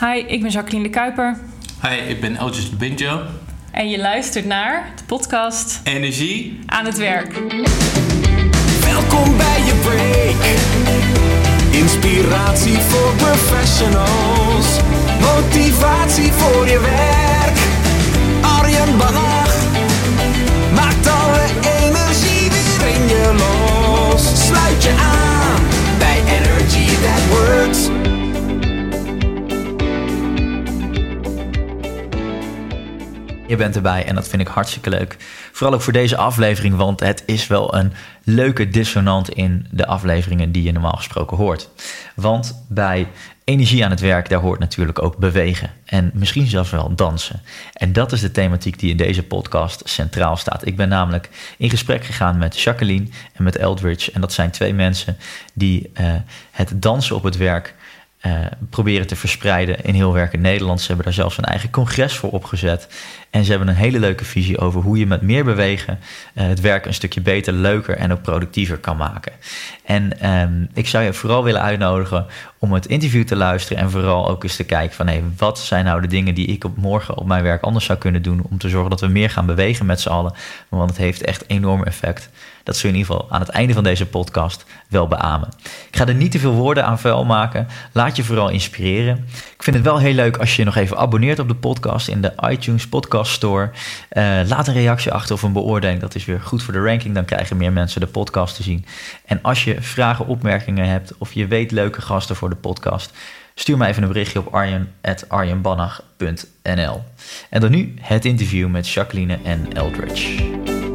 Hi, ik ben Jacqueline de Kuiper. Hi, ik ben Elgis de Binjo. En je luistert naar de podcast Energie aan het werk. Welkom bij je break. Inspiratie voor professionals. Motivatie voor je werk. Arjen Bannach maakt alle energie weer in je los. Sluit je aan bij Energy That Works. Je bent erbij en dat vind ik hartstikke leuk. Vooral ook voor deze aflevering, want het is wel een leuke dissonant in de afleveringen die je normaal gesproken hoort. Want bij energie aan het werk, daar hoort natuurlijk ook bewegen en misschien zelfs wel dansen. En dat is de thematiek die in deze podcast centraal staat. Ik ben namelijk in gesprek gegaan met Jacqueline en met Eldridge. En dat zijn twee mensen die uh, het dansen op het werk uh, proberen te verspreiden in heel werk in Nederland. Ze hebben daar zelfs een eigen congres voor opgezet. En ze hebben een hele leuke visie over hoe je met meer bewegen uh, het werk een stukje beter, leuker en ook productiever kan maken. En um, ik zou je vooral willen uitnodigen om het interview te luisteren en vooral ook eens te kijken van hé, wat zijn nou de dingen die ik op morgen op mijn werk anders zou kunnen doen om te zorgen dat we meer gaan bewegen met z'n allen. Want het heeft echt enorm effect. Dat zul je in ieder geval aan het einde van deze podcast wel beamen. Ik ga er niet te veel woorden aan vuil maken. Laat je vooral inspireren. Ik vind het wel heel leuk als je nog even abonneert op de podcast in de iTunes Podcast Store. Uh, laat een reactie achter of een beoordeling. Dat is weer goed voor de ranking. Dan krijgen meer mensen de podcast te zien. En als je vragen, opmerkingen hebt of je weet leuke gasten voor de podcast, stuur me even een berichtje op arjen.arjenbannach.nl. En dan nu het interview met Jacqueline en Eldridge.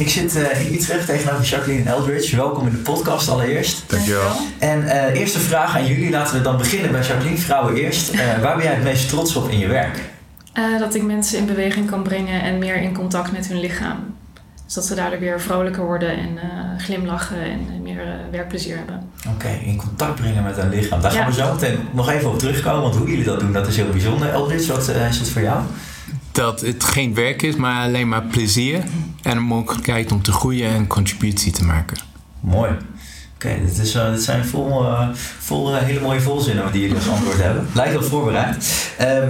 Ik zit uh, in Utrecht tegenover Jacqueline en Eldridge. Welkom in de podcast allereerst. Dankjewel. En uh, eerste vraag aan jullie. Laten we dan beginnen bij Jacqueline, vrouwen eerst. Uh, waar ben jij het meest trots op in je werk? dat ik mensen in beweging kan brengen en meer in contact met hun lichaam. Dus dat ze daardoor weer vrolijker worden en glimlachen en meer werkplezier hebben. Oké, okay, in contact brengen met hun lichaam. Daar ja. gaan we zo meteen nog even op terugkomen. Want hoe jullie dat doen, dat is heel bijzonder. Eldridge, wat is het voor jou? dat het geen werk is, maar alleen maar plezier. En een mogelijkheid om te groeien en contributie te maken. Mooi. Oké, okay, dit, is, uh, dit zijn vol, uh, vol uh, hele mooie volzinnen die jullie als antwoord hebben. Lijkt wel voorbereid.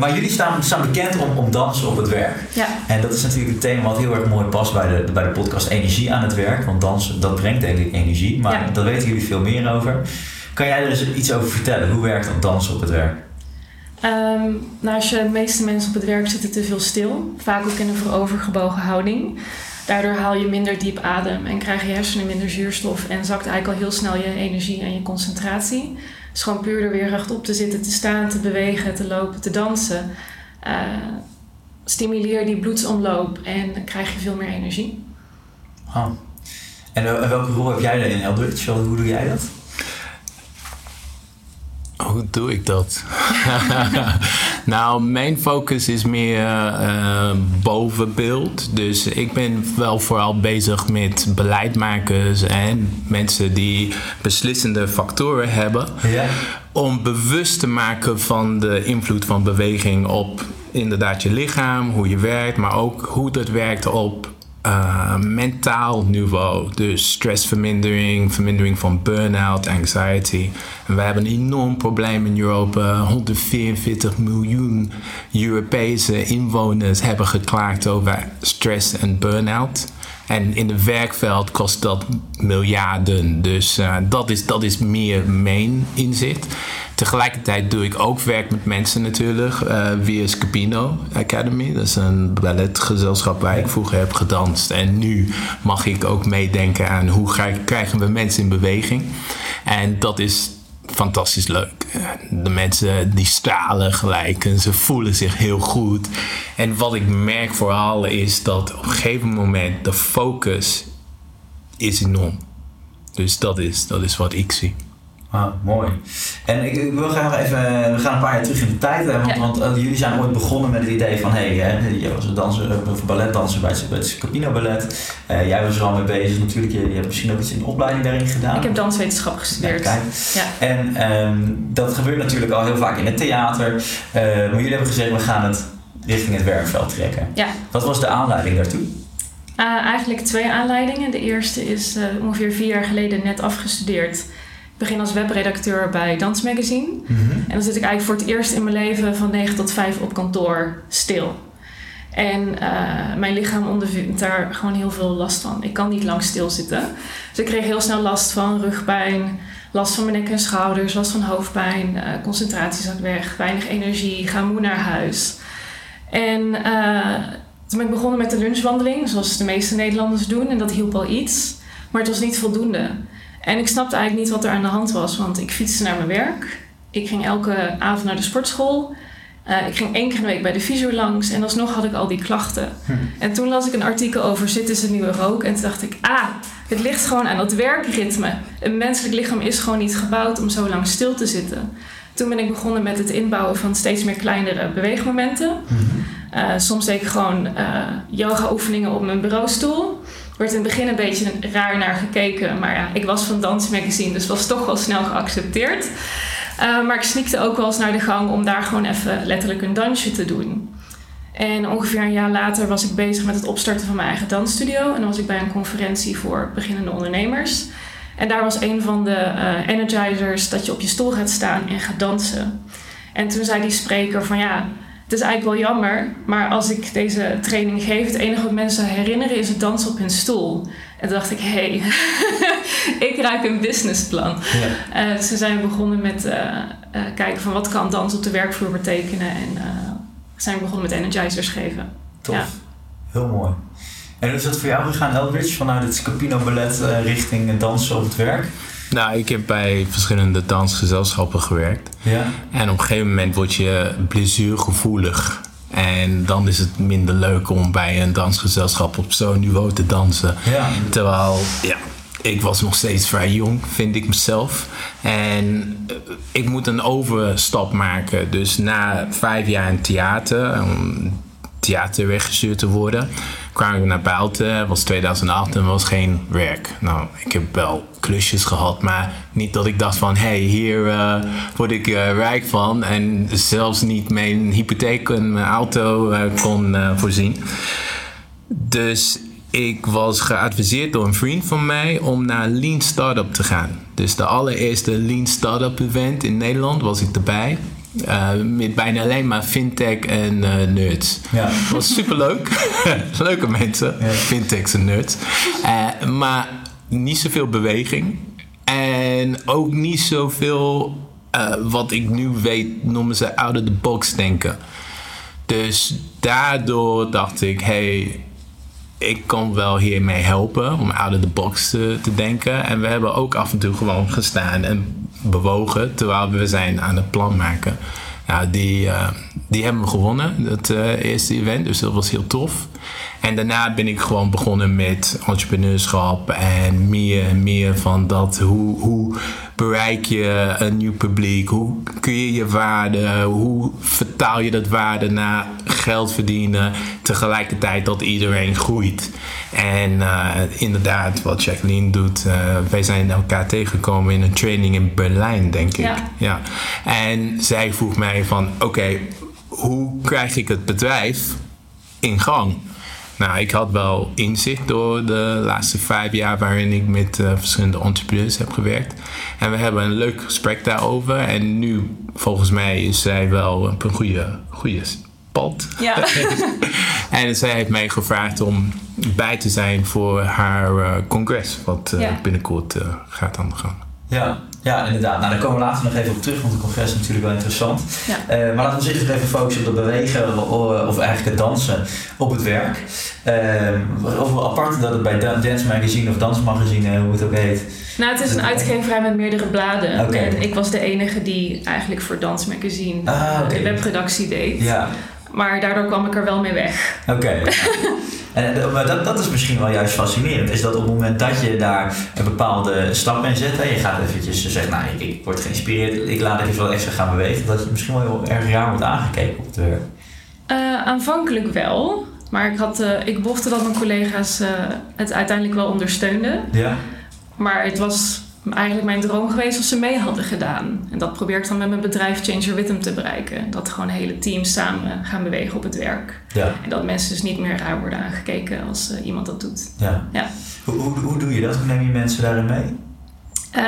maar jullie staan, staan bekend om, om dansen op het werk. Ja. En dat is natuurlijk een thema wat heel erg mooi past bij de, bij de podcast Energie aan het werk. Want dansen, dat brengt eigenlijk energie. Maar ja. daar weten jullie veel meer over. Kan jij er eens iets over vertellen? Hoe werkt dat dansen op het werk? Um, nou, als je, de meeste mensen op het werk zitten te veel stil, vaak ook in een voorovergebogen houding. Daardoor haal je minder diep adem en krijg je hersenen minder zuurstof en zakt eigenlijk al heel snel je energie en je concentratie. Dus gewoon puur er weer rechtop te zitten, te staan, te bewegen, te lopen, te dansen. Uh, stimuleer die bloedsomloop en dan krijg je veel meer energie. Oh. En uh, welke rol heb jij daarin, Eldridge? Hoe doe jij dat? Hoe doe ik dat? nou, mijn focus is meer uh, bovenbeeld. Dus ik ben wel vooral bezig met beleidmakers en mensen die beslissende factoren hebben. Ja. Om bewust te maken van de invloed van beweging op inderdaad je lichaam, hoe je werkt, maar ook hoe dat werkt op uh, mentaal niveau. Dus stressvermindering, vermindering van burn-out, anxiety. En we hebben een enorm probleem in Europa. 144 miljoen Europese inwoners hebben geklaagd over stress en burn-out. En in het werkveld kost dat miljarden. Dus uh, dat, is, dat is meer mijn inzicht. Tegelijkertijd doe ik ook werk met mensen natuurlijk uh, via Scapino Academy. Dat is een balletgezelschap waar ik vroeger heb gedanst. En nu mag ik ook meedenken aan hoe krijgen we mensen in beweging. En dat is fantastisch leuk. De mensen die stralen gelijk en ze voelen zich heel goed. En wat ik merk vooral is dat op een gegeven moment de focus is enorm. Dus dat is, dat is wat ik zie. Ah, mooi. En ik, ik, wil graag even, we gaan een paar jaar terug in de tijd, hè, want, ja. want uh, jullie zijn ooit begonnen met het idee van, hé, hey, je was een danser, of balletdanser bij het, bij het Capino Ballet. Uh, jij was er al mee bezig natuurlijk, je, je, hebt misschien ook iets in de opleiding daarin gedaan. Ik heb danswetenschap gestudeerd. Ja, ja. En um, dat gebeurt natuurlijk al heel vaak in het theater, uh, maar jullie hebben gezegd, we gaan het richting het werkveld trekken. Ja. Wat was de aanleiding daartoe? eigenlijk twee aanleidingen. De eerste is ongeveer vier jaar geleden net afgestudeerd. Begin als webredacteur bij Dans Magazine. Mhm. En dan zit ik eigenlijk voor het eerst in mijn leven van 9 tot 5 op kantoor stil. En eh, mijn lichaam ondervindt daar gewoon heel veel last van. Ik kan niet lang stilzitten. Dus ik kreeg heel snel last van rugpijn, last van mijn nek en schouders, last van hoofdpijn, eh concentratie zat weg, weinig energie, ga moe naar huis. En eh, toen ben ik begonnen met de lunchwandeling, zoals de meeste Nederlanders doen. En dat hielp al iets, maar het was niet voldoende. En ik snapte eigenlijk niet wat er aan de hand was, want ik fietste naar mijn werk. Ik ging elke avond naar de sportschool. Eh, ik ging één keer in de week bij de fysio langs en alsnog had ik al die klachten. En toen las ik een artikel over zit is het nieuwe rook en toen dacht ik, ah, het ligt gewoon aan dat werkritme. Een menselijk lichaam is gewoon niet gebouwd om zo lang stil te zitten. Toen ben ik begonnen met het inbouwen van steeds meer kleinere beweegmomenten. Eh, soms deed ik gewoon eh, yoga-oefeningen op mijn bureaustoel. Werd in het begin een beetje raar naar gekeken, maar ja, ik was van Dansmagazine, dus was toch wel snel geaccepteerd. Uh, maar ik sneakte ook wel eens naar de gang om daar gewoon even letterlijk een dansje te doen. En ongeveer een jaar later was ik bezig met het opstarten van mijn eigen dansstudio. En dan was ik bij een conferentie voor beginnende ondernemers. En daar was een van de uh, energizers dat je op je stoel gaat staan en gaat dansen. En toen zei die spreker van ja, het is eigenlijk wel jammer, maar als ik deze training geef, het enige wat mensen herinneren is het dansen op hun stoel. En toen dacht ik, hé, hey, ik ruik een businessplan. Ja. Uh, dus toen zijn we begonnen met uh, uh, kijken van wat kan dans op de werkvloer betekenen. En zijn we begonnen met energizers geven. Tof, Ja. heel mooi. En hoe is dat voor jou gegaan, Eldridge, vanuit het Scapino Ballet richting dansen op het werk? Nou, ik heb bij verschillende dansgezelschappen gewerkt. Ja. En op een gegeven moment word je blessuregevoelig. En dan is het minder leuk om bij een dansgezelschap op zo'n niveau te dansen. Ja. Terwijl, ja, ik was nog steeds vrij jong, vind ik mezelf. En eh, ik moet een overstap maken. Dus na vijf jaar in theater, om theaterregisseur te worden, kwam ik naar buiten. Was 2008 en was geen werk. Nou, ik heb wel klusjes gehad, maar niet dat ik dacht van... hé, hey, hier uh, word ik uh, rijk van. En zelfs niet mijn hypotheek en mijn auto uh, kon voorzien. Dus ik was geadviseerd door een vriend van mij om naar Lean Startup te gaan. Dus de allereerste Lean Startup event in Nederland was ik erbij. Uh, met bijna alleen maar fintech en uh, nerds. Ja. Dat was superleuk. Leuke mensen, Ja. fintechs en nerds. Uh, maar niet zoveel beweging. En ook niet zoveel, wat ik nu weet, noemen ze out of the box denken. Dus daardoor dacht ik, hey, ik kan wel hiermee helpen om out of the box te, te, denken. En we hebben ook af en toe gewoon gestaan en bewogen terwijl we zijn aan het plan maken. Die, uh, die hebben we gewonnen, dat uh, eerste event, dus dat was heel tof. En daarna ben ik gewoon begonnen met entrepreneurschap en meer en meer van dat. Hoe, hoe bereik je een nieuw publiek? Hoe kun je je waarde, hoe vertaal je dat waarde naar geld verdienen tegelijkertijd dat iedereen groeit? En uh, inderdaad, wat Jacqueline doet, uh, wij zijn elkaar tegengekomen in een training in Berlijn, denk ik. Ja. ja. En zij vroeg mij van, oké, okay, hoe krijg ik het bedrijf in gang? Nou, ik had wel inzicht door de laatste vijf jaar waarin ik met uh, verschillende entrepreneurs heb gewerkt. En we hebben een leuk gesprek daarover. En nu, volgens mij, is zij wel op een goede, goede pad. Ja. en zij heeft mij gevraagd om bij te zijn voor haar uh, congres, wat uh, Ja. binnenkort uh, gaat aan de gang. Ja, ja, inderdaad. Nou, daar komen we later nog even op terug, want het congres is natuurlijk wel interessant. Ja. Uh, maar laten we ons eerst even focussen op het bewegen of, of eigenlijk het dansen op het werk. Uh, of apart dat het bij Dance Magazine of Dansmagazine, hoe het ook heet. Nou, het is een uitgeverij met meerdere bladen. En ik was de enige die eigenlijk voor Dans Magazine Ah, de webredactie deed. Ja, Maar daardoor kwam ik er wel mee weg. oké. En, maar dat, dat is misschien wel juist fascinerend. Is dat op het moment dat je daar een bepaalde stap in zet. Hè, je gaat eventjes zeggen, nou ik, ik word geïnspireerd. Ik laat even wat extra gaan bewegen. Dat je misschien wel heel erg raar wordt aangekeken op het werk. Uh, aanvankelijk wel. Maar ik, had, uh, ik bochte dat mijn collega's uh, het uiteindelijk wel ondersteunden. Ja. Maar het was eigenlijk mijn droom geweest als ze mee hadden gedaan. En dat probeer ik dan met mijn bedrijf Change Your Rhythm te bereiken. Dat gewoon hele teams samen gaan bewegen op het werk. Ja. En dat mensen dus niet meer raar worden aangekeken als uh, iemand dat doet. Ja. Ja. Hoe, hoe, hoe doe je dat? Hoe neem je mensen daarin mee? Eh,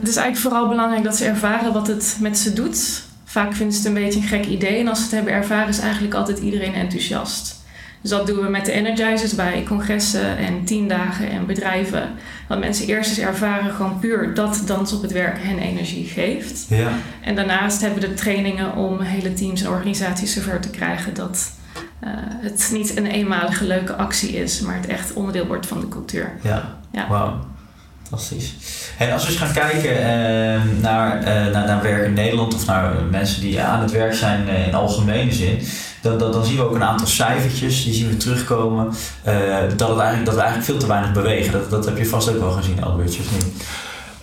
het is eigenlijk vooral belangrijk dat ze ervaren wat het met ze doet. Vaak vinden ze het een beetje een gek idee. En als ze het hebben ervaren, is eigenlijk altijd iedereen enthousiast. Dus dat doen we met de Energizers bij congressen en teamdagen en bedrijven. Dat mensen eerst eens ervaren gewoon puur dat dans op het werk hen energie geeft. Ja. En daarnaast hebben we de trainingen om hele teams en organisaties zover te krijgen dat eh, het niet een eenmalige leuke actie is, maar het echt onderdeel wordt van de cultuur. Ja, Ja. wauw. Fantastisch. En als we eens gaan kijken eh, naar, eh, naar, naar werk in Nederland of naar mensen die aan het werk zijn eh, in algemene zin, dan, dan, dan zien we ook een aantal cijfertjes, die zien we terugkomen, eh, dat, het eigenlijk, dat we eigenlijk veel te weinig bewegen. Dat, dat heb je vast ook wel gezien, Albertje, of niet?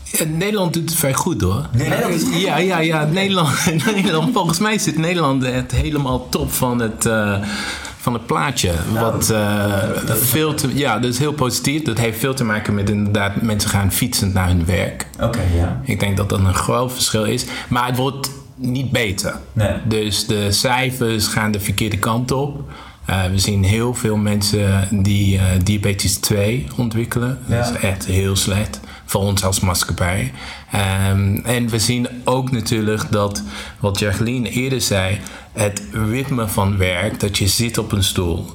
Ja, Nederland doet het vrij goed hoor. Nederland goed? Ja, ja, ja. Nederland, Nederland, volgens mij zit Nederland het helemaal top van het, eh, van het plaatje. Wat eh, dat is- veel te, ja, dat is heel positief. Dat heeft veel te maken met inderdaad mensen gaan fietsend naar hun werk. Oké, ja. Ik denk dat dat een groot verschil is. Maar het wordt niet beter. Nee. Dus de cijfers gaan de verkeerde kant op. Eh, we zien heel veel mensen die eh, diabetes 2 ontwikkelen. Dat is echt heel slecht voor ons als maatschappij. Ehm, en we zien ook natuurlijk dat, wat Jacqueline eerder zei, het ritme van werk, dat je zit op een stoel.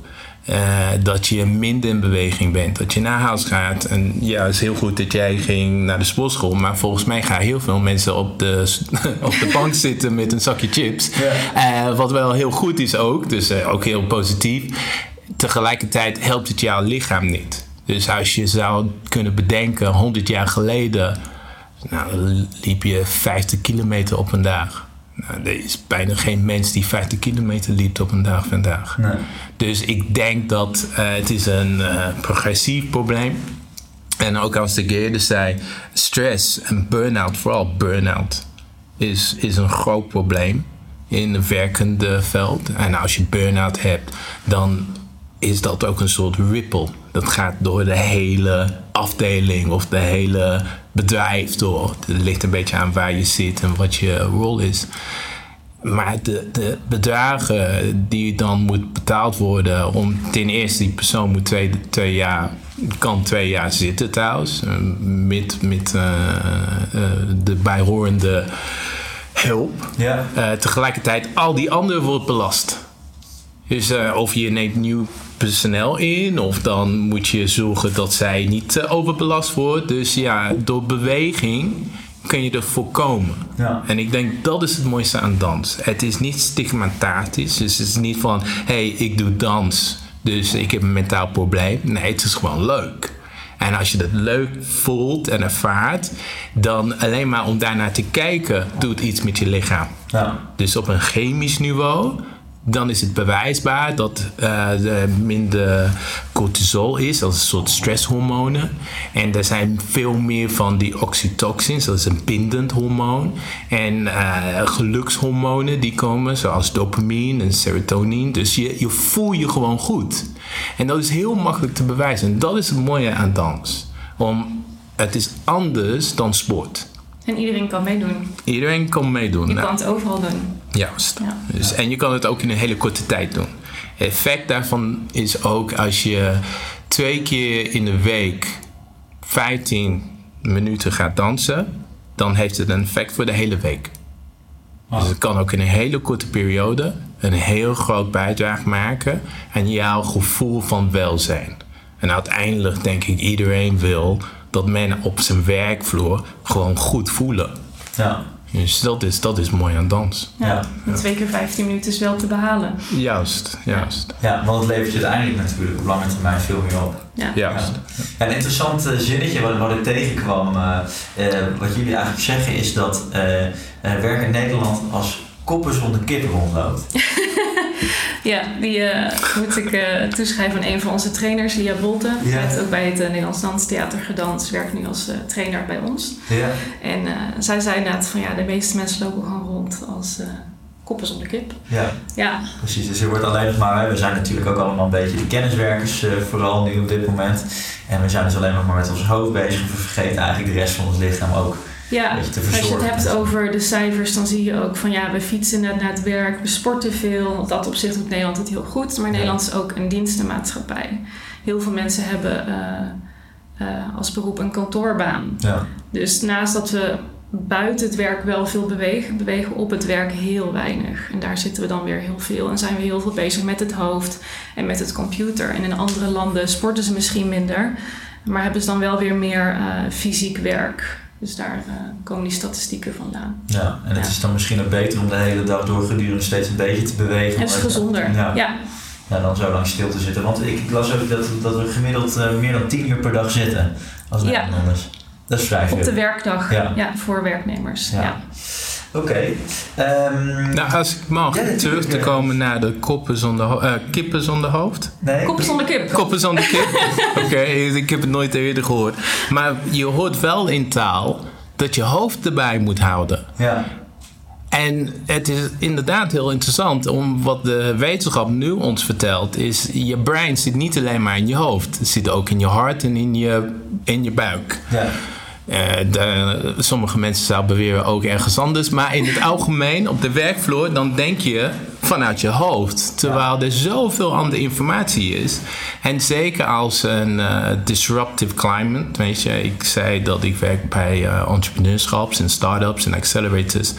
Eh, dat je minder in beweging bent. Dat je naar huis gaat. En ja, het is heel goed dat jij ging naar de sportschool. Maar volgens mij gaan heel veel mensen op de, op de bank zitten met een zakje chips. Eh, wat wel heel goed is ook. Dus eh, ook heel positief. Tegelijkertijd helpt het jouw lichaam niet. Dus als je zou kunnen bedenken, 100 jaar geleden nou, liep je 50 kilometer op een dag. Nou, er is bijna geen mens die 50 kilometer liep op een dag vandaag. Nee. Dus ik denk dat eh, het is een eh, progressief probleem. En ook als de eerder zei, stress en burn-out, vooral burn-out, is, is een groot probleem in het werkende veld. En als je burn-out hebt, dan is dat ook een soort ripple. Dat gaat door de hele afdeling of de hele bedrijf door. Het ligt een beetje aan waar je zit en wat je rol is. Maar de, de bedragen die dan moet betaald worden om ten eerste die persoon moet twee, twee jaar kan twee jaar zitten trouwens eh, met, met eh, eh, de bijhorende hulp. Ja. Tegelijkertijd al die anderen wordt belast. Dus of je neemt nieuw personeel in, of dan moet je zorgen dat zij niet eh, overbelast wordt. Dus ja, door beweging kun je er voorkomen. Ja. En ik denk dat is het mooiste aan dans. Het is niet stigmatisch. Dus het is niet van, hé, hey, ik doe dans, dus ik heb een mentaal probleem. Nee, het is gewoon leuk. En als je dat leuk voelt en ervaart, dan alleen maar om daarnaar te kijken, doet iets met je lichaam. Ja. Dus op een chemisch niveau, dan is het bewijsbaar dat eh, er minder cortisol is, dat is een soort stresshormonen. En er zijn veel meer van die oxytocins, dat is een bindend hormoon. En eh, gelukshormonen die komen, zoals dopamine en serotonine. Dus je, je voel je gewoon goed. En dat is heel makkelijk te bewijzen. En dat is het mooie aan dans. Om, het is anders dan sport. En iedereen kan meedoen. Iedereen kan meedoen. Je Nou, kan het overal doen. Juist. Ja. Dus, En je kan het ook in een hele korte tijd doen. Effect daarvan is ook als je twee keer in de week 15 minuten gaat dansen, dan heeft het een effect voor de hele week. Dus het kan ook in een hele korte periode een heel groot bijdrage maken aan jouw gevoel van welzijn. En uiteindelijk denk ik iedereen wil dat men op zijn werkvloer gewoon goed voelen. Ja. Dus dat is, dat is mooi aan dans. Ja. Ja. Twee keer 15 minuten is wel te behalen. Juist, juist. ja, want het levert je uiteindelijk natuurlijk op lange termijn veel meer op. Ja. Juist. Ja, een interessant eh, zinnetje wat, wat ik tegenkwam, eh, eh, wat jullie eigenlijk zeggen, is dat eh eh, werk in Nederland als koppen zonder kip rondloopt. Ja, die eh, moet ik eh, toeschrijven aan een van onze trainers, Lia Bolte. Heeft ook bij het eh, Nederlands Danstheater gedanst. Werkt nu als trainer bij ons. Ja. En zij zei inderdaad van ja, de meeste mensen lopen gewoon rond als eh, koppen zonder kip. ja, Ja, precies. Dus er wordt alleen nog maar, we zijn natuurlijk ook allemaal een beetje de kenniswerkers, vooral nu op dit moment. En we zijn dus alleen nog maar met ons hoofd bezig. We vergeten eigenlijk de rest van ons lichaam ook. Ja. Als je het hebt over de cijfers, dan zie je ook van ja, we fietsen net naar het werk, we sporten veel. Op dat opzicht doet Nederland het heel goed. Maar Nederland is ook een dienstenmaatschappij. Heel veel mensen hebben eh, eh, als beroep een kantoorbaan. Ja. Dus naast dat we buiten het werk wel veel bewegen, bewegen op het werk heel weinig. En daar zitten we dan weer heel veel. En zijn we heel veel bezig met het hoofd en met het computer. En in andere landen sporten ze misschien minder, maar hebben ze dan wel weer meer uh, fysiek werk. Dus daar uh, komen die statistieken vandaan. Ja, en het ja. is dan misschien ook beter om de hele dag door gedurende steeds een beetje te bewegen. Het is gezonder, ja. ja. ja. dan zo lang stil te zitten. Want ik las ook dat, dat we gemiddeld uh, meer dan 10 uur per dag zitten als Nederlanders. Dat is vrij Op de werkdag, ja, voor werknemers. Ja. Oké. Okay. Um, nou, als ik mag, terug te komen naar de koppen zonder uh, kippen zonder hoofd. Nee. Koppen zonder kip. Koppen zonder kip. Oké, okay, ik heb het nooit eerder gehoord. Maar je hoort wel in taal dat je hoofd erbij moet houden. Ja. En het is inderdaad heel interessant om wat de wetenschap nu ons vertelt, is je brein zit niet alleen maar in je hoofd. Het zit ook in je hart en in je, in je buik. Ja. Uh, de, sommige mensen zouden beweren ook ergens anders. Maar in het algemeen, op de werkvloer, dan denk je vanuit je hoofd. Terwijl er zoveel andere informatie is. En zeker als een uh, disruptive climate. Weet je, ik zei dat ik werk bij uh, entrepreneurschaps en startups en accelerators.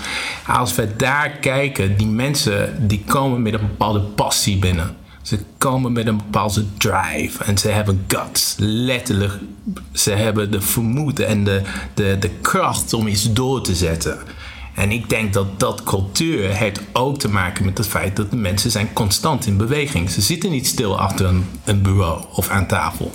Als we daar kijken, die mensen die komen met een bepaalde passie binnen. Ze komen met een bepaalde drive en ze hebben guts. Letterlijk, ze hebben de vermoeden en de, de, de kracht om iets door te zetten. En ik denk dat dat cultuur heeft ook te maken met het feit dat de mensen zijn constant in beweging. Ze zitten niet stil achter een, een bureau of aan tafel.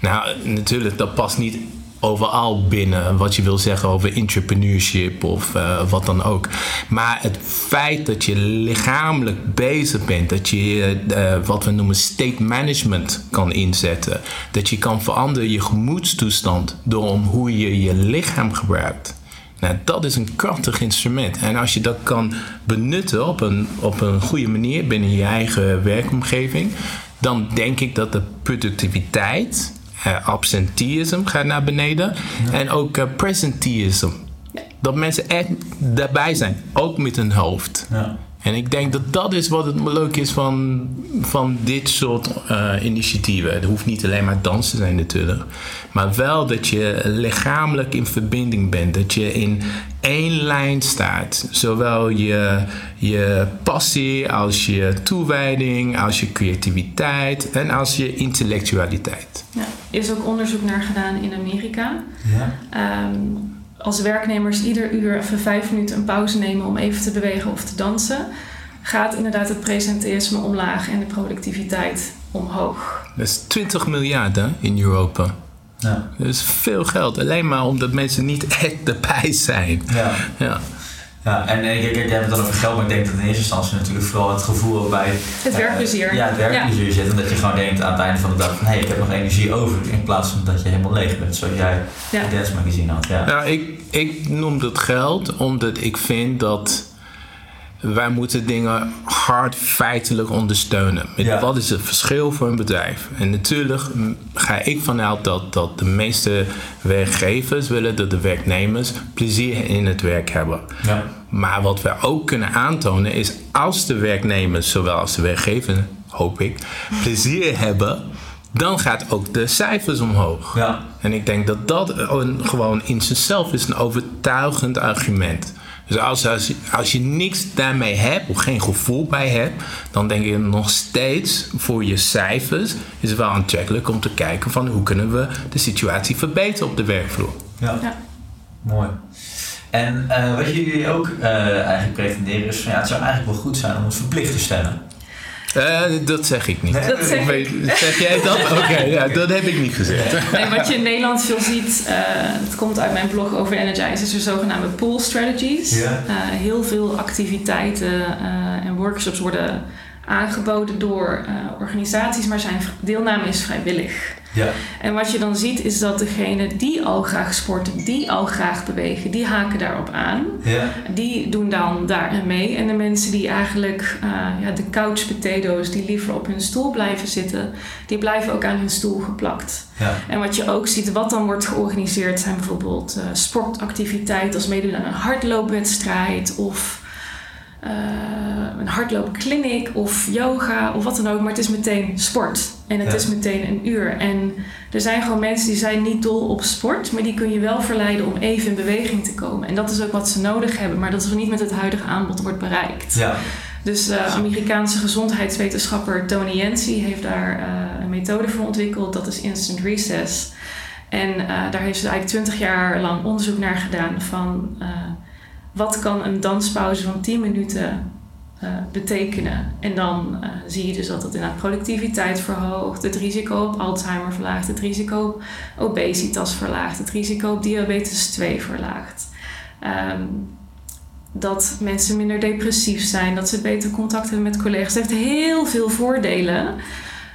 Nou, natuurlijk, dat past niet overal binnen wat je wil zeggen over entrepreneurship of uh, wat dan ook. Maar het feit dat je lichamelijk bezig bent, dat je uh, wat we noemen state management kan inzetten, dat je kan veranderen je gemoedstoestand door hoe je je lichaam gebruikt. Nou, dat is een krachtig instrument. En als je dat kan benutten op een, op een goede manier binnen je eigen werkomgeving, dan denk ik dat de productiviteit absenteeism gaat naar beneden. En ook uh, presenteeism. Dat mensen echt daarbij zijn, ook met hun hoofd. Ja. En ik denk dat dat is wat het leuk is van, van dit soort uh, initiatieven. Het hoeft niet alleen maar dansen te zijn natuurlijk. Maar wel dat je lichamelijk in verbinding bent. Dat je in één lijn staat. Zowel je, je passie als je toewijding, als je creativiteit en als je intellectualiteit. Ja, er is ook onderzoek naar gedaan in Amerika. Ja. Um, als werknemers ieder uur even vijf minuten een pauze nemen om even te bewegen of te dansen, gaat inderdaad het presenteerisme omlaag en de productiviteit omhoog. Dat is 20 miljard hè, in Europa. Ja. Dat is veel geld, alleen maar omdat mensen niet echt erbij zijn. Ja. ja. Ja, en kijk, kijk, jij hebt het dan over geld, maar ik denk dat in eerste instantie natuurlijk vooral het gevoel bij... Het werkplezier. ja, het werkplezier ja. zit. En dat je gewoon denkt aan het einde van de dag van, hé, hey, ik heb nog energie over. In plaats van dat je helemaal leeg bent, zoals jij ja. in Dance Magazine had. Ja. Nou, ik, ik noem dat geld omdat ik vind dat wij moeten dingen hard feitelijk ondersteunen. Ja. Wat is het verschil voor een bedrijf? En natuurlijk ga ik vanuit dat, dat de meeste werkgevers willen dat de werknemers plezier in het werk hebben. Ja. Maar wat we ook kunnen aantonen is als de werknemers, zowel als de werkgever, hoop ik, plezier hebben, dan gaat ook de cijfers omhoog. Ja. En ik denk dat dat een, gewoon in zichzelf is een overtuigend argument. Dus als, als, je, als je niks daarmee hebt, of geen gevoel bij hebt, dan denk ik nog steeds voor je cijfers is het wel aantrekkelijk om te kijken van hoe kunnen we de situatie verbeteren op de werkvloer. Ja. Ja. Mooi. En eh, wat jullie ook eh, eigenlijk pretenderen is van ja, het zou eigenlijk wel goed zijn om het verplicht te stellen. Eh, dat zeg ik niet. Nee, Dat zeg Ik weet- zeg jij dat? Oké, ja, dat heb ik niet gezegd. Nee, wat je in Nederland veel ziet, eh het komt uit mijn blog over Energize, is er zogenaamde pool strategies. Ja. Eh, heel veel activiteiten eh, en workshops worden aangeboden door eh, organisaties, maar zijn deelname is vrijwillig. Ja. En wat je dan ziet is dat degenen die al graag sporten, die al graag bewegen, die haken daarop aan. Ja. Die doen dan daar mee. En de mensen die eigenlijk eh, ja, de couch potatoes, die liever op hun stoel blijven zitten, die blijven ook aan hun stoel geplakt. Ja. En wat je ook ziet, wat dan wordt georganiseerd, zijn bijvoorbeeld eh, sportactiviteiten als meedoen aan een hardloopwedstrijd of een hardloopclinic of yoga of wat dan ook. Maar het is meteen sport. En het Ja. is meteen een uur. En er zijn gewoon mensen die zijn niet dol op sport. Maar die kun je wel verleiden om even in beweging te komen. En dat is ook wat ze nodig hebben. Maar dat is niet met het huidige aanbod wordt bereikt. Ja. Dus de Amerikaanse gezondheidswetenschapper Tony Yancey heeft daar eh, een methode voor ontwikkeld. Dat is Instant Recess. En eh, daar heeft ze eigenlijk 20 jaar lang onderzoek naar gedaan van eh, wat kan een danspauze van 10 minuten eh, betekenen. En dan eh, zie je dus dat het inderdaad productiviteit verhoogt, het risico op Alzheimer verlaagt, het risico op obesitas verlaagt, het risico op diabetes 2 verlaagt. Ehm, dat mensen minder depressief zijn, dat ze beter contact hebben met collega's. Het heeft heel veel voordelen.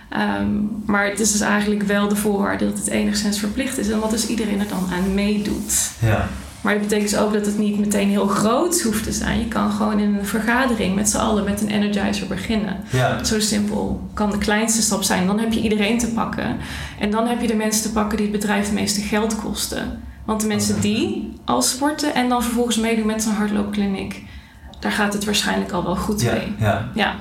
Ehm, maar het is dus eigenlijk wel de voorwaarde dat het enigszins verplicht is en dat dus iedereen er dan aan meedoet. Ja. Maar dat betekent dus ook dat het niet meteen heel groot hoeft te zijn. Je kan gewoon in een vergadering met z'n allen met een energizer beginnen. Ja. Zo simpel kan de kleinste stap zijn. Dan heb je iedereen te pakken. En dan heb je de mensen te pakken die het bedrijf het meeste geld kosten. Want de mensen die al sporten en dan vervolgens meedoen met zo'n hardloopkliniek, daar gaat het waarschijnlijk al wel goed Ja. mee. Ja. Ja,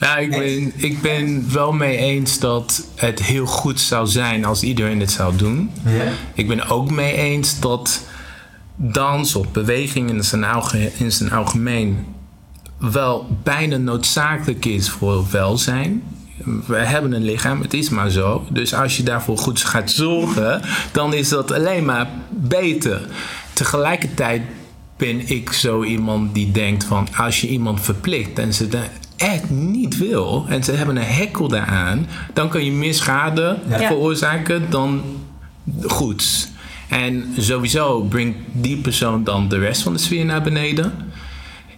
Ja, ik ben, ik ben wel mee eens dat het heel goed zou zijn als iedereen het zou doen. Ja. Ik ben ook mee eens dat dans of beweging in zijn, alge- in zijn algemeen wel bijna noodzakelijk is voor welzijn. We hebben een lichaam, het is maar zo. Dus als je daarvoor goed gaat zorgen, dan is dat alleen maar beter. Tegelijkertijd ben ik zo iemand die denkt van als je iemand verplicht en ze dat echt niet wil en ze hebben een hekkel daaraan, dan kan je meer schade Ja. veroorzaken dan goeds. En sowieso brengt die persoon dan de rest van de sfeer naar beneden.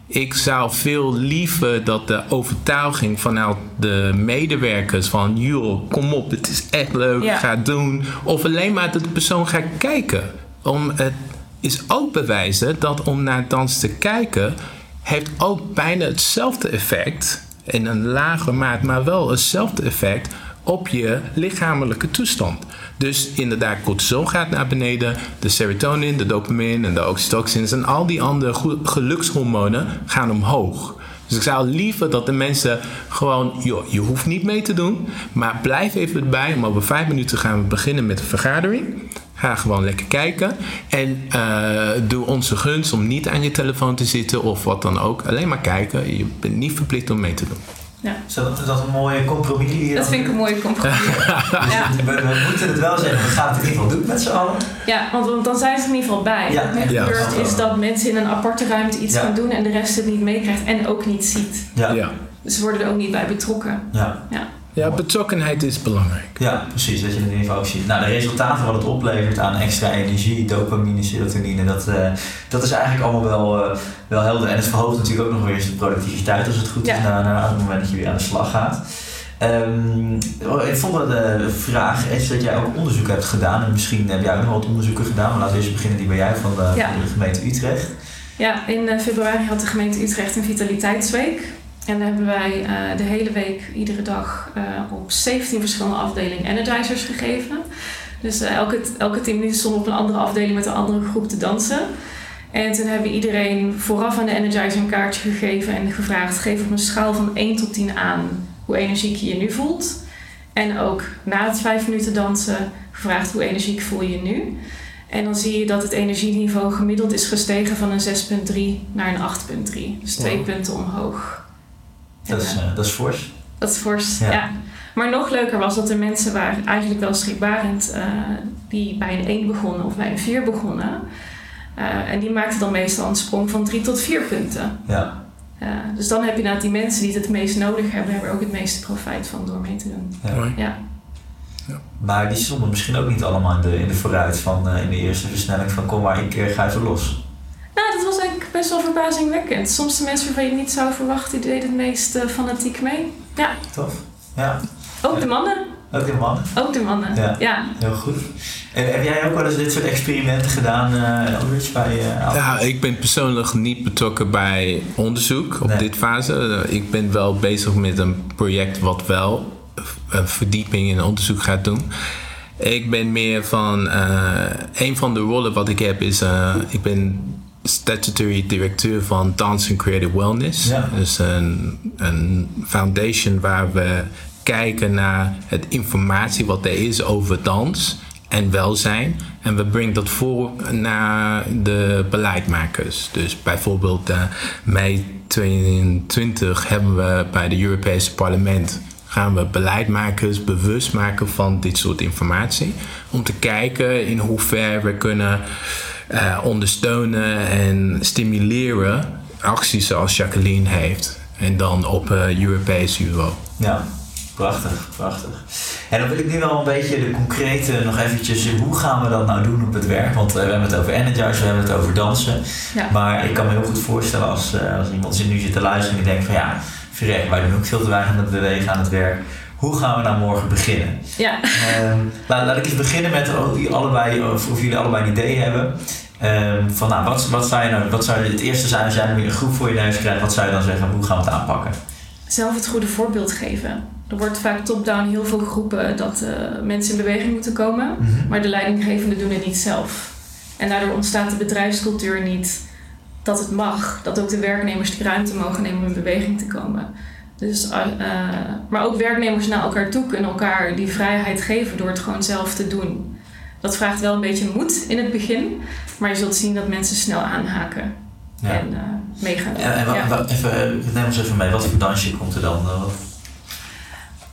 Ik zou veel liever dat de overtuiging vanuit de medewerkers van joh, kom op, het is echt leuk, Ja. ga het doen. Of alleen maar dat de persoon gaat kijken. Om, het is ook bewijzen dat om naar dans te kijken, heeft ook bijna hetzelfde effect, in een lager maat, maar wel hetzelfde effect op je lichamelijke toestand. Dus inderdaad, cortisol gaat naar beneden, de serotonin, de dopamine en de oxytocins en al die andere gelukshormonen gaan omhoog. Dus ik zou liever dat de mensen gewoon, joh, je hoeft niet mee te doen, maar blijf even erbij. Om over vijf minuten gaan we beginnen met de vergadering. Ga gewoon lekker kijken. En eh, doe onze gunst om niet aan je telefoon te zitten of wat dan ook. Alleen maar kijken. Je bent niet verplicht om mee te doen. Ja. Is dat, een mooie compromis? die dat vind ik een mooie compromis. ja. We, we moeten het wel zeggen, we gaan het in ieder geval doen met z'n allen. Ja, want, want dan zijn ze er in ieder geval bij. Ja. Wat er Ja. gebeurt is dat mensen in een aparte ruimte iets Ja. gaan doen en de rest het niet meekrijgt en ook niet ziet. Ja. Ja, Dus ze worden er ook niet bij betrokken. Ja. Ja. betrokkenheid is belangrijk. Ja, precies. Dat je het in ieder geval ook ziet. Nou, de resultaten wat het oplevert aan extra energie, dopamine, serotonine, dat, eh, dat is eigenlijk allemaal wel, eh, wel helder. En het verhoogt natuurlijk ook nog weer eens de productiviteit als het goed Ja. is na, na het moment dat je weer aan de slag gaat. Ehm, een volgende vraag is dat jij ook onderzoek hebt gedaan. En misschien heb jij ook nog wat onderzoeken gedaan. Maar laten we eerst beginnen die bij jij van de, Ja. van de gemeente Utrecht. Ja, in eh, februari had de gemeente Utrecht een vitaliteitsweek. En daar hebben wij eh, de hele week, iedere dag, eh, op 17 verschillende afdelingen energizers gegeven. Dus eh, elke, elke 10 minuten stonden we op een andere afdeling met een andere groep te dansen. En toen hebben we iedereen vooraf aan de energizer een kaartje gegeven en gevraagd: geef op een schaal van 1 tot 10 aan hoe energiek je je nu voelt. En ook na het 5 minuten dansen gevraagd: hoe energiek voel je je nu? En dan zie je dat het energieniveau gemiddeld is gestegen van een 6,3 naar een 8,3. Dus twee Wow. punten omhoog. Dat En, is, eh, dat is fors. dat is fors, Ja. ja. Maar nog leuker was dat er mensen waren, eigenlijk wel schrikbarend, eh, die bij een 1 begonnen of bij een 4 begonnen. Eh, en die maakten dan meestal een sprong van 3 tot 4 punten. Ja. Dus dan heb je inderdaad die mensen die het het meest nodig hebben, hebben er ook het meeste profijt van door mee te doen. Ja. Mooi. Ja. Maar die stonden misschien ook niet allemaal in de, in de vooruit van in de eerste versnelling van kom maar, ik eh, ga even los. Nou, dat was best wel verbazingwekkend. Soms de mensen waarvan je niet zou verwachten, die deden het meest eh, fanatiek mee. Ja, Tof? Ja. ook de mannen. Ook de mannen. Ook de mannen. Ja. ja. Heel goed. En heb jij ook wel eens dit soort experimenten gedaan, eh Aldrich, bij eh Alpha? Ja, ik ben persoonlijk niet betrokken bij onderzoek op Nee. dit fase. Ik ben wel bezig met een project wat wel een verdieping in onderzoek gaat doen. Ik ben meer van. eh, een van de rollen wat ik heb is. eh, ik ben statutory directeur van Dance and Creative Wellness. Ja. Dus een, een foundation waar we kijken naar het informatie wat er is over dans en welzijn. En we brengen dat voor naar de beleidmakers. Dus bijvoorbeeld uh, mei 2022 hebben we bij het Europese parlement gaan we beleidmakers bewust maken van dit soort informatie. Om te kijken in hoeverre we kunnen uh, ondersteunen en stimuleren acties zoals Jacqueline heeft. En dan op uh, Europees niveau. Ja, prachtig, prachtig. En dan wil ik nu wel een beetje de concrete nog eventjes, hoe gaan we dat nou doen op het werk? Want uh, we hebben het over energize, we hebben het over dansen. Ja. Maar ik kan me heel goed voorstellen als, uh, als iemand nu zit te luisteren en denkt van ja, verrek, wij doen ook veel te weinig aan het bewegen aan het werk. Hoe gaan we nou morgen beginnen? Ja. Um, laat, laat, ik eens beginnen met of, allebei, of, of jullie allebei een idee hebben. Um, van nou, wat, wat zou je nou, wat zou het eerste zijn als jij een groep voor je neus krijgt, wat zou je dan zeggen, hoe gaan we het aanpakken? Zelf het goede voorbeeld geven. Er wordt vaak top-down heel veel geroepen dat uh, mensen in beweging moeten komen, Mhm. maar de leidinggevenden doen het niet zelf. En daardoor ontstaat de bedrijfscultuur niet dat het mag, dat ook de werknemers die ruimte mogen nemen om in beweging te komen. Dus, uh, maar ook werknemers naar elkaar toe kunnen elkaar die vrijheid geven door het gewoon zelf te doen. Dat vraagt wel een beetje moed in het begin, maar je zult zien dat mensen snel aanhaken Ja. en uh, meegaan. En, en wa- Ja. wa- even, neem ons even mee, wat voor dansje komt er dan? Wat-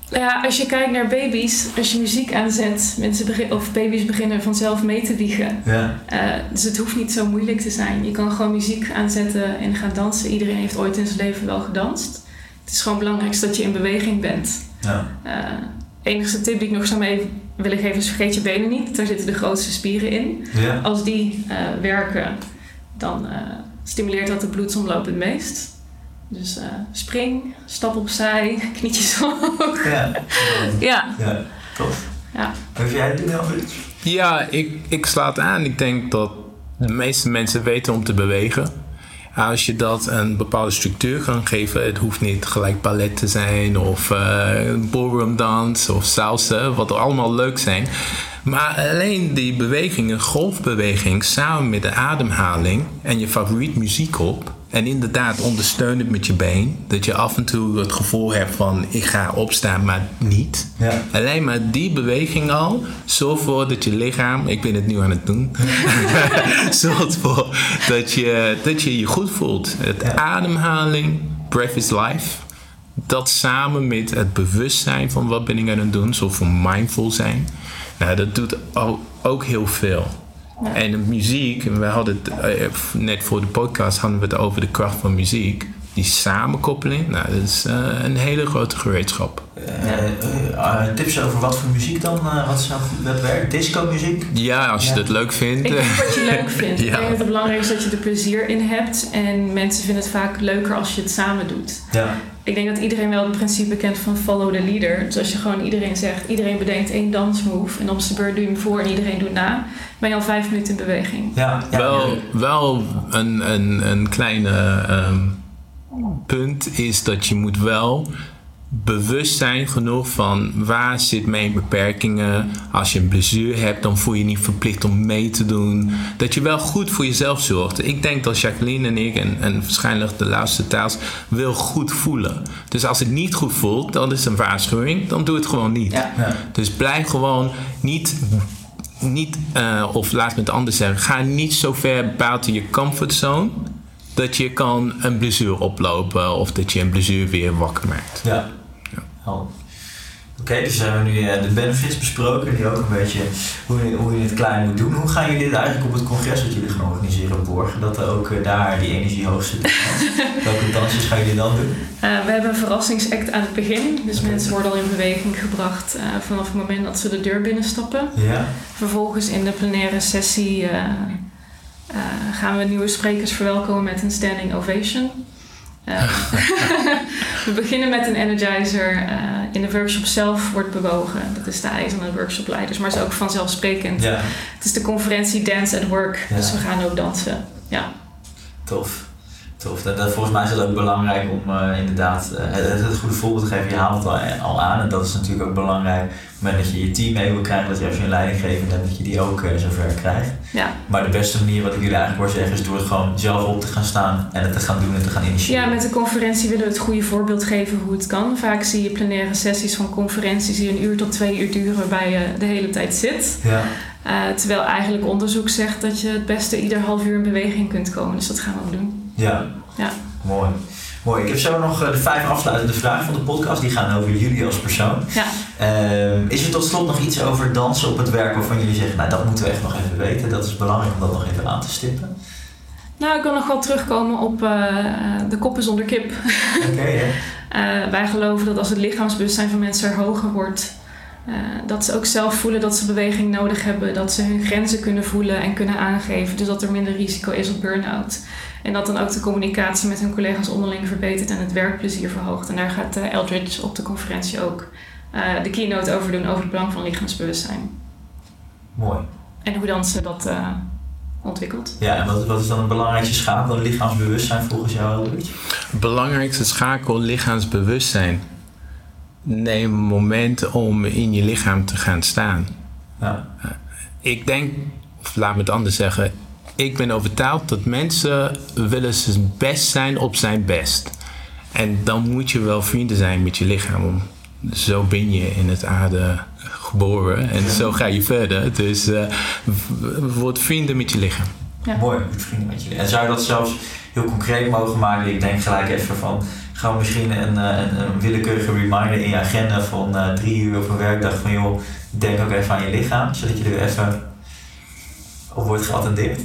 Ja, als je kijkt naar baby's, als je muziek aanzet, mensen begin, of baby's beginnen vanzelf mee te wiegen. Ja, Uh, dus het hoeft niet zo moeilijk te zijn. Je kan gewoon muziek aanzetten en gaan dansen. Iedereen heeft ooit in zijn leven wel gedanst. Het is gewoon belangrijk dat je in beweging bent. ja, Uh, enigste tip die ik nog zou mee willen geven is vergeet je benen niet. Daar zitten de grootste spieren in. ja. Als die uh, werken, dan uh, stimuleert dat de bloedsomloop het meest. Dus uh, spring, stap opzij, knietjes omhoog. Ja, Ja, ja, tof. ja. Heb jij het nu al iets? Ja, ik, ik sla het aan. Ik denk dat de meeste mensen weten om te bewegen. Als je dat een bepaalde structuur kan geven, het hoeft niet gelijk ballet te zijn of uh, ballroom dance of salsa, wat allemaal leuk zijn. Maar alleen die beweging, een golfbeweging, samen met de ademhaling en je favoriet muziek op. En inderdaad ondersteun het met je been. Dat je af en toe het gevoel hebt van ik ga opstaan, maar niet. Ja. Alleen maar die beweging al zorgt ervoor dat je lichaam, ik ben het nu aan het doen, zorgt ervoor dat je, dat je je goed voelt. Het Ja. ademhaling, breath is life. Dat samen met het bewustzijn van wat ben ik aan het doen, zo van mindful zijn. Nou, dat doet ook heel veel. En muziek, we hadden het eh, net voor de podcast hadden we het over de kracht van muziek. Die samenkoppeling, nou, dat is uh, een hele grote gereedschap. Uh, tips over wat voor muziek dan? Uh, wat zou dat werkt? Disco muziek? Ja, als je Ja. dat leuk vindt. Ik denk wat je leuk vindt. Ja. Ik denk dat het belangrijk is dat je er plezier in hebt. En mensen vinden het vaak leuker als je het samen doet. Ja. Ik denk dat iedereen wel het principe kent van follow the leader. Dus als je gewoon iedereen zegt, iedereen bedenkt één dansmove. En op zijn beurt doe je hem voor en iedereen doet na. Ben je al vijf minuten in beweging. Ja, ja. Wel, wel een, een, een kleine um, punt is dat je moet wel bewust zijn genoeg van waar zit mijn beperkingen. Als je een blessure hebt, dan voel je je niet verplicht om mee te doen. Dat je wel goed voor jezelf zorgt. Ik denk dat Jacqueline en ik, en, en waarschijnlijk de laatste taals, wil goed voelen. Dus als het niet goed voelt, dan is het een waarschuwing. Dan doe het gewoon niet. Ja. Ja. Dus blijf gewoon niet niet, uh, of laat me het anders zeggen, ga niet zo ver buiten je comfortzone dat je kan een blessure oplopen of dat je een blessure weer wakker maakt. Ja. ja. Oké, okay, dus hebben we nu uh, de benefits besproken, die ook een beetje hoe je, hoe je het klein moet doen. Hoe gaan jullie dit eigenlijk op het congres wat jullie gaan organiseren borgen? Dat er ook uh, daar die energie hoog zit. Welke dansjes gaan jullie dan doen? Uh, we hebben een verrassingsact aan het begin. Dus okay. mensen worden al in beweging gebracht uh, vanaf het moment dat ze de deur binnenstappen. Ja. Vervolgens in de plenaire sessie uh, gaan we nieuwe sprekers verwelkomen met een standing ovation. we beginnen met een energizer. in de workshop zelf wordt bewogen. Dat is de eis aan de workshopleiders, maar het is ook vanzelfsprekend. Ja. Het is de conferentie Dance at Work, Ja. dus we gaan ook dansen. Ja. Tof. Tof. Dat, dat- volgens mij is het ook belangrijk om eh, inderdaad eh, het, het goede voorbeeld te geven. Je haalt het al, al aan en dat is natuurlijk ook belangrijk. Op het moment dat je je team mee wil krijgen, dat je als je een leidinggevende hebt, dat je die ook eh, zover krijgt. Ja. Maar de beste manier wat ik jullie eigenlijk hoor zeggen is door het gewoon zelf op te gaan staan en het te gaan doen en te gaan initiëren. Ja, met de conferentie willen we het goede voorbeeld geven hoe het kan. Vaak zie je plenaire sessies van conferenties die een uur tot twee uur duren waarbij je de hele tijd zit. Ja. Eh, terwijl eigenlijk onderzoek zegt dat je het beste ieder half uur in beweging kunt komen. Dus dat gaan we ook doen. Ja. Ja. Mooi. Mooi. Ik heb zo nog eh, de vijf afsluitende vragen van de podcast. Die gaan over jullie als persoon. Ja. Ehm, is er tot slot nog iets over dansen op het werk waarvan jullie zeggen, nou dat moeten we echt nog even weten. Dat is belangrijk om dat nog even aan te stippen. Nou, ik wil nog wel terugkomen op eh, de koppen zonder kip. Oké, wij geloven dat als het lichaamsbewustzijn van mensen er hoger wordt, eh, dat ze ook zelf voelen dat ze beweging nodig hebben, dat ze hun grenzen kunnen voelen en kunnen aangeven, dus dat er minder risico is op burn-out. En dat dan ook de communicatie met hun collega's onderling verbetert en het werkplezier verhoogt. En daar gaat eh, Eldridge op de conferentie ook eh, de keynote over doen over het belang van lichaamsbewustzijn. Mooi. En hoe dan ze dat eh, ontwikkelt. Ja, en wat, wat is dan het belangrijkste schakel lichaamsbewustzijn volgens jou, Eldridge? Belangrijkste schakel lichaamsbewustzijn. Neem een moment om in je lichaam te gaan staan. Ja. Ik denk, of laat me het anders zeggen. Ik ben overtuigd dat mensen willen zijn best zijn op zijn best. En dan moet je wel vrienden zijn met je lichaam. Zo ben je in het aarde geboren en zo ga je verder. Dus eh, word vrienden met je lichaam. Ja. Mooi, vrienden met jullie. En zou je dat zelfs heel concreet mogen maken? Ik denk gelijk even van, ga misschien een, eh, een, een willekeurige reminder in je agenda van eh, drie uur op een werkdag van joh, denk ook even aan je lichaam, zodat je er even op wordt geattendeerd.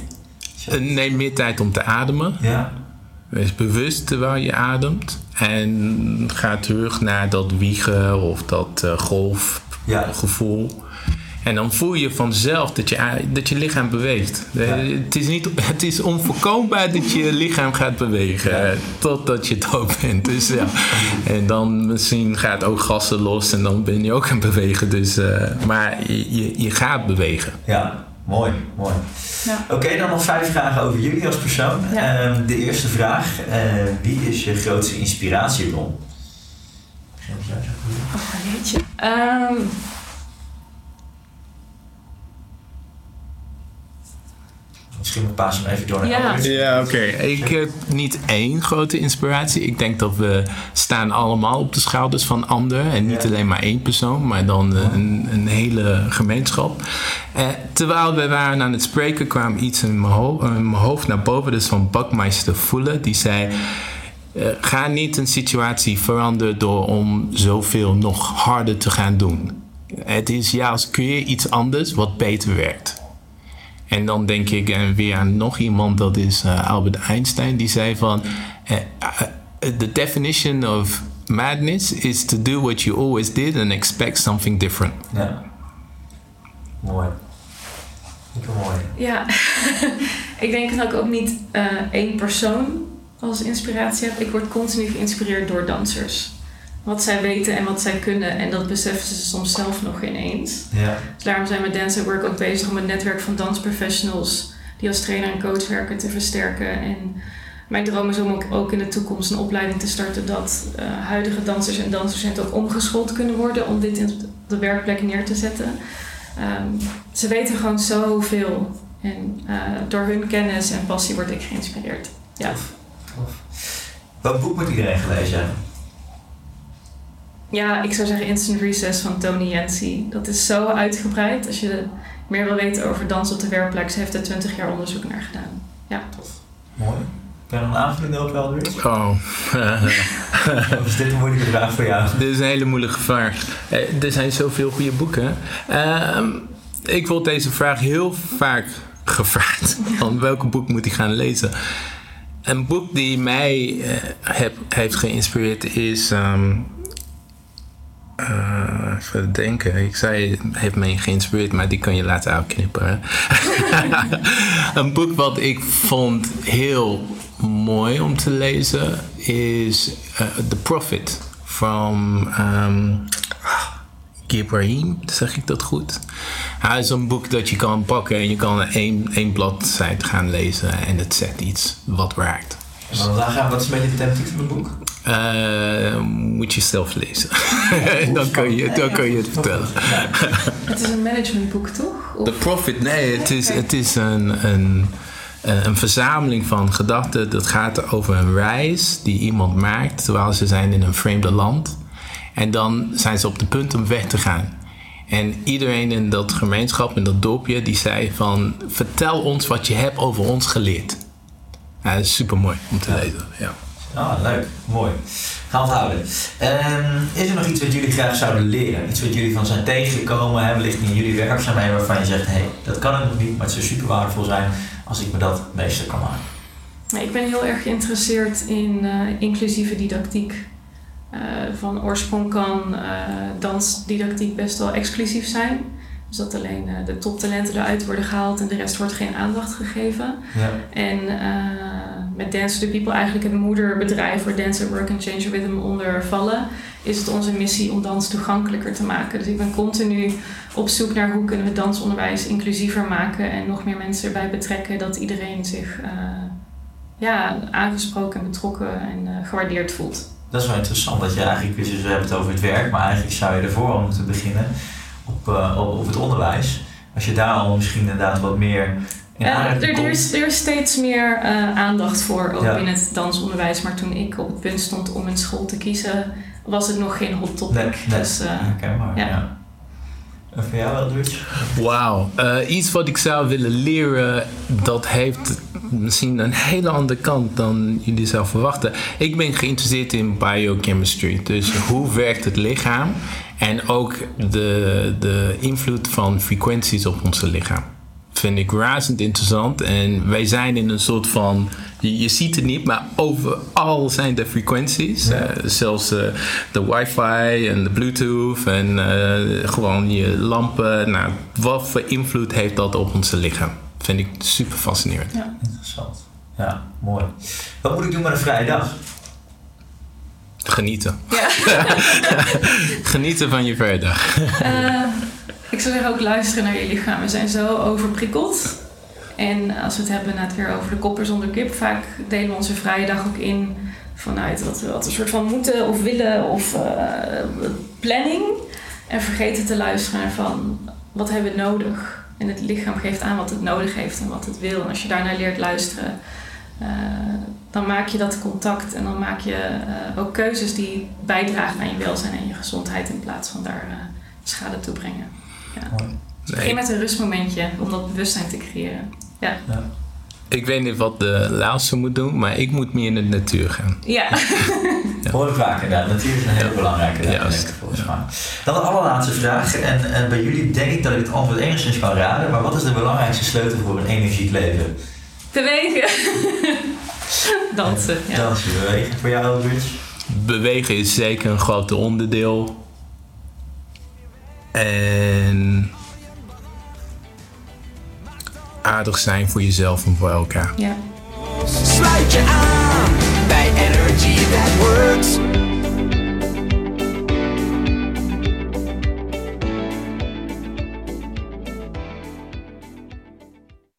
Eh, Neem meer tijd om te ademen. Ja, Wees bewust terwijl je ademt. En ga terug naar dat wiegen of dat golfgevoel. ja, En dan voel je vanzelf dat je, dat je lichaam beweegt. Eh, Ja. Het, is niet, het is onvoorkombaar dat je lichaam gaat bewegen. Ja. eh, Totdat je dood bent. Dus ja. En dan misschien gaat ook gassen los en dan ben je ook aan het bewegen. Dus, eh, maar je, je, gaat bewegen. ja. Mooi, mooi. Ja. Oké, dan nog vijf vragen over jullie als persoon. Ja. Ehm, de eerste vraag, eh, wie is je grootste inspiratiebron? Oh, jeetje. Ehm, Misschien paas hem even door naar Ja. Ja, oké. Ik heb niet één grote inspiratie. Ik denk dat we staan allemaal op de schouders van anderen. En niet Ja. alleen maar één persoon, maar dan een, een hele gemeenschap. Eh, terwijl we waren aan het spreken, kwam iets in mijn, ho- in mijn hoofd naar boven. Is van Bakmeister Fuller. Die zei... eh, ga niet een situatie veranderen door om zoveel nog harder te gaan doen. Het is juist creëer iets anders wat beter werkt. En dan denk ik eh, weer aan nog iemand, dat is eh, Albert Einstein, die zei van: eh, The definition of madness is to do what you always did and expect something different. Ja. Mooi. Super mooi. Ja, ik denk dat ik ook niet eh, één persoon als inspiratie heb. Ik word continu geïnspireerd door dansers. Wat zij weten en wat zij kunnen. En dat beseffen ze soms zelf nog geen eens. Ja. Dus daarom zijn we Dance at Work ook bezig om een netwerk van dansprofessionals... die als trainer en coach werken te versterken. En mijn droom is om ook, in de toekomst een opleiding te starten... dat eh, huidige dansers en dansdocenten ook omgeschoold kunnen worden... om dit in de werkplek neer te zetten. Ehm, ze weten gewoon zoveel. En eh, door hun kennis en passie word ik geïnspireerd. Ja. Tof. Welk boek moet iedereen gelezen hebben? Ja, ik zou zeggen Instant Recess van Tony Yancy. Dat is zo uitgebreid. Als je meer wil weten over dans op de werkplek... ze heeft er 20 jaar onderzoek naar gedaan. Mooi. Ben je een aanvulling op Eldridge? Oh, Of is dit een moeilijke vraag voor jou? dit is een hele moeilijke vraag. Eh, er zijn zoveel goede boeken. Ehm, ik word deze vraag heel vaak gevraagd: van welke boek moet ik gaan lezen? Een boek die mij eh, heb, heeft geïnspireerd is. ehm, eh, even denken. Ik zei, heeft mij geïnspireerd, maar die kan je later uitknippen. een boek wat ik vond heel mooi om te lezen is eh, The Prophet van ehm Ibrahim, zeg ik dat goed? Hij is een boek dat je kan pakken en je kan één, één bladzijde gaan lezen en het zet iets wat raakt. Gaan we, wat is een beetje de thematiek van het boek? Eh, moet je zelf lezen. dan, kun je, dan kun je het vertellen. Het is een managementboek, toch? The Profit, nee, het is, het is een, een, een verzameling van gedachten. Dat gaat over een reis die iemand maakt terwijl ze zijn in een vreemde land. En dan zijn ze op de punt om weg te gaan. En iedereen in dat gemeenschap, in dat dorpje, die zei van... Vertel ons wat je hebt over ons geleerd. Ja, dat is super mooi om te lezen. Ja. Ah, leuk. Mooi. Gaan we het houden. Ehm, is er nog iets wat jullie graag zouden leren? Iets wat jullie van zijn tegengekomen, hè, wellicht in jullie werkzaamheden, waarvan je zegt, hé, hey, dat kan ik nog niet, maar het zou super waardevol zijn als ik me dat meester kan maken. Nee, ik ben heel erg geïnteresseerd in eh, inclusieve didactiek. Eh, van oorsprong kan eh, dansdidactiek best wel exclusief zijn. Dus dat alleen de toptalenten eruit worden gehaald en de rest wordt geen aandacht gegeven. Ja. En met Dance to the People, eigenlijk het moederbedrijf waar Dance at Work en Change Rhythm onder vallen, is het onze missie om dans toegankelijker te maken. Dus ik ben continu op zoek naar hoe kunnen we dansonderwijs inclusiever maken en nog meer mensen erbij betrekken, dat iedereen zich eh, ja, aangesproken en betrokken en eh, gewaardeerd voelt. Dat is wel interessant dat je eigenlijk, dus we hebben het over het werk, maar eigenlijk zou je ervoor moeten beginnen op, eh, op, op het onderwijs. Als je daar al misschien inderdaad wat meer Ja, aanraking er, er, is, er is steeds meer eh, aandacht voor, ook Ja. in het dansonderwijs. Maar toen ik op het punt stond om een school te kiezen, was het nog geen hot topic. Nee, nee. Dus, eh, Herkenbaar, ja. ja. En voor jou, Eldridge? Wauw. Eh, iets wat ik zou willen leren, dat heeft misschien een hele andere kant dan jullie zou verwachten. Ik ben geïnteresseerd in biochemistry. Dus hoe werkt het lichaam? En ook de, de invloed van frequenties op ons lichaam. Vind ik razend interessant. En wij zijn in een soort van. Je, je ziet het niet, maar overal zijn er frequenties. Ja. Eh, zelfs eh, de wifi en de bluetooth en eh, gewoon je lampen. Nou, wat voor invloed heeft dat op ons lichaam? Vind ik super fascinerend. Interessant. Ja, mooi. Wat moet ik doen met een vrije dag? Genieten. Ja. Genieten van je vrijdag. Eh, ik zou zeggen ook luisteren naar je lichaam. We zijn zo overprikkeld. En als we het hebben net weer over de kopper zonder kip, vaak delen we onze vrije dag ook in vanuit wat we een soort van moeten of willen of eh, planning. En vergeten te luisteren van wat hebben we nodig. En het lichaam geeft aan wat het nodig heeft en wat het wil. En als je daarnaar leert luisteren, eh, dan maak je dat contact en dan maak je eh, ook keuzes die bijdragen aan je welzijn en je gezondheid in plaats van daar schade toe brengen. Ja. Mooi. Begin met een rustmomentje om dat bewustzijn te creëren. Ja. Ja. ik weet niet wat de laatste moet doen, maar ik moet meer in de natuur gaan. Ja. Hoor ik vaak inderdaad. Natuur is een hele belangrijke daar, Juist, denk ik, volgens mij. Dan de allerlaatste vraag. En, en bij jullie denk ik dat ik het antwoord enigszins kan raden. Maar wat is de belangrijkste sleutel voor een energiek leven? Bewegen. Dansen. Ja. Dansen, bewegen. Voor jou, Eldridge? Bewegen is zeker een groot onderdeel. En aardig zijn voor jezelf en voor elkaar. Ja. Sluit je aan bij Energy That Works.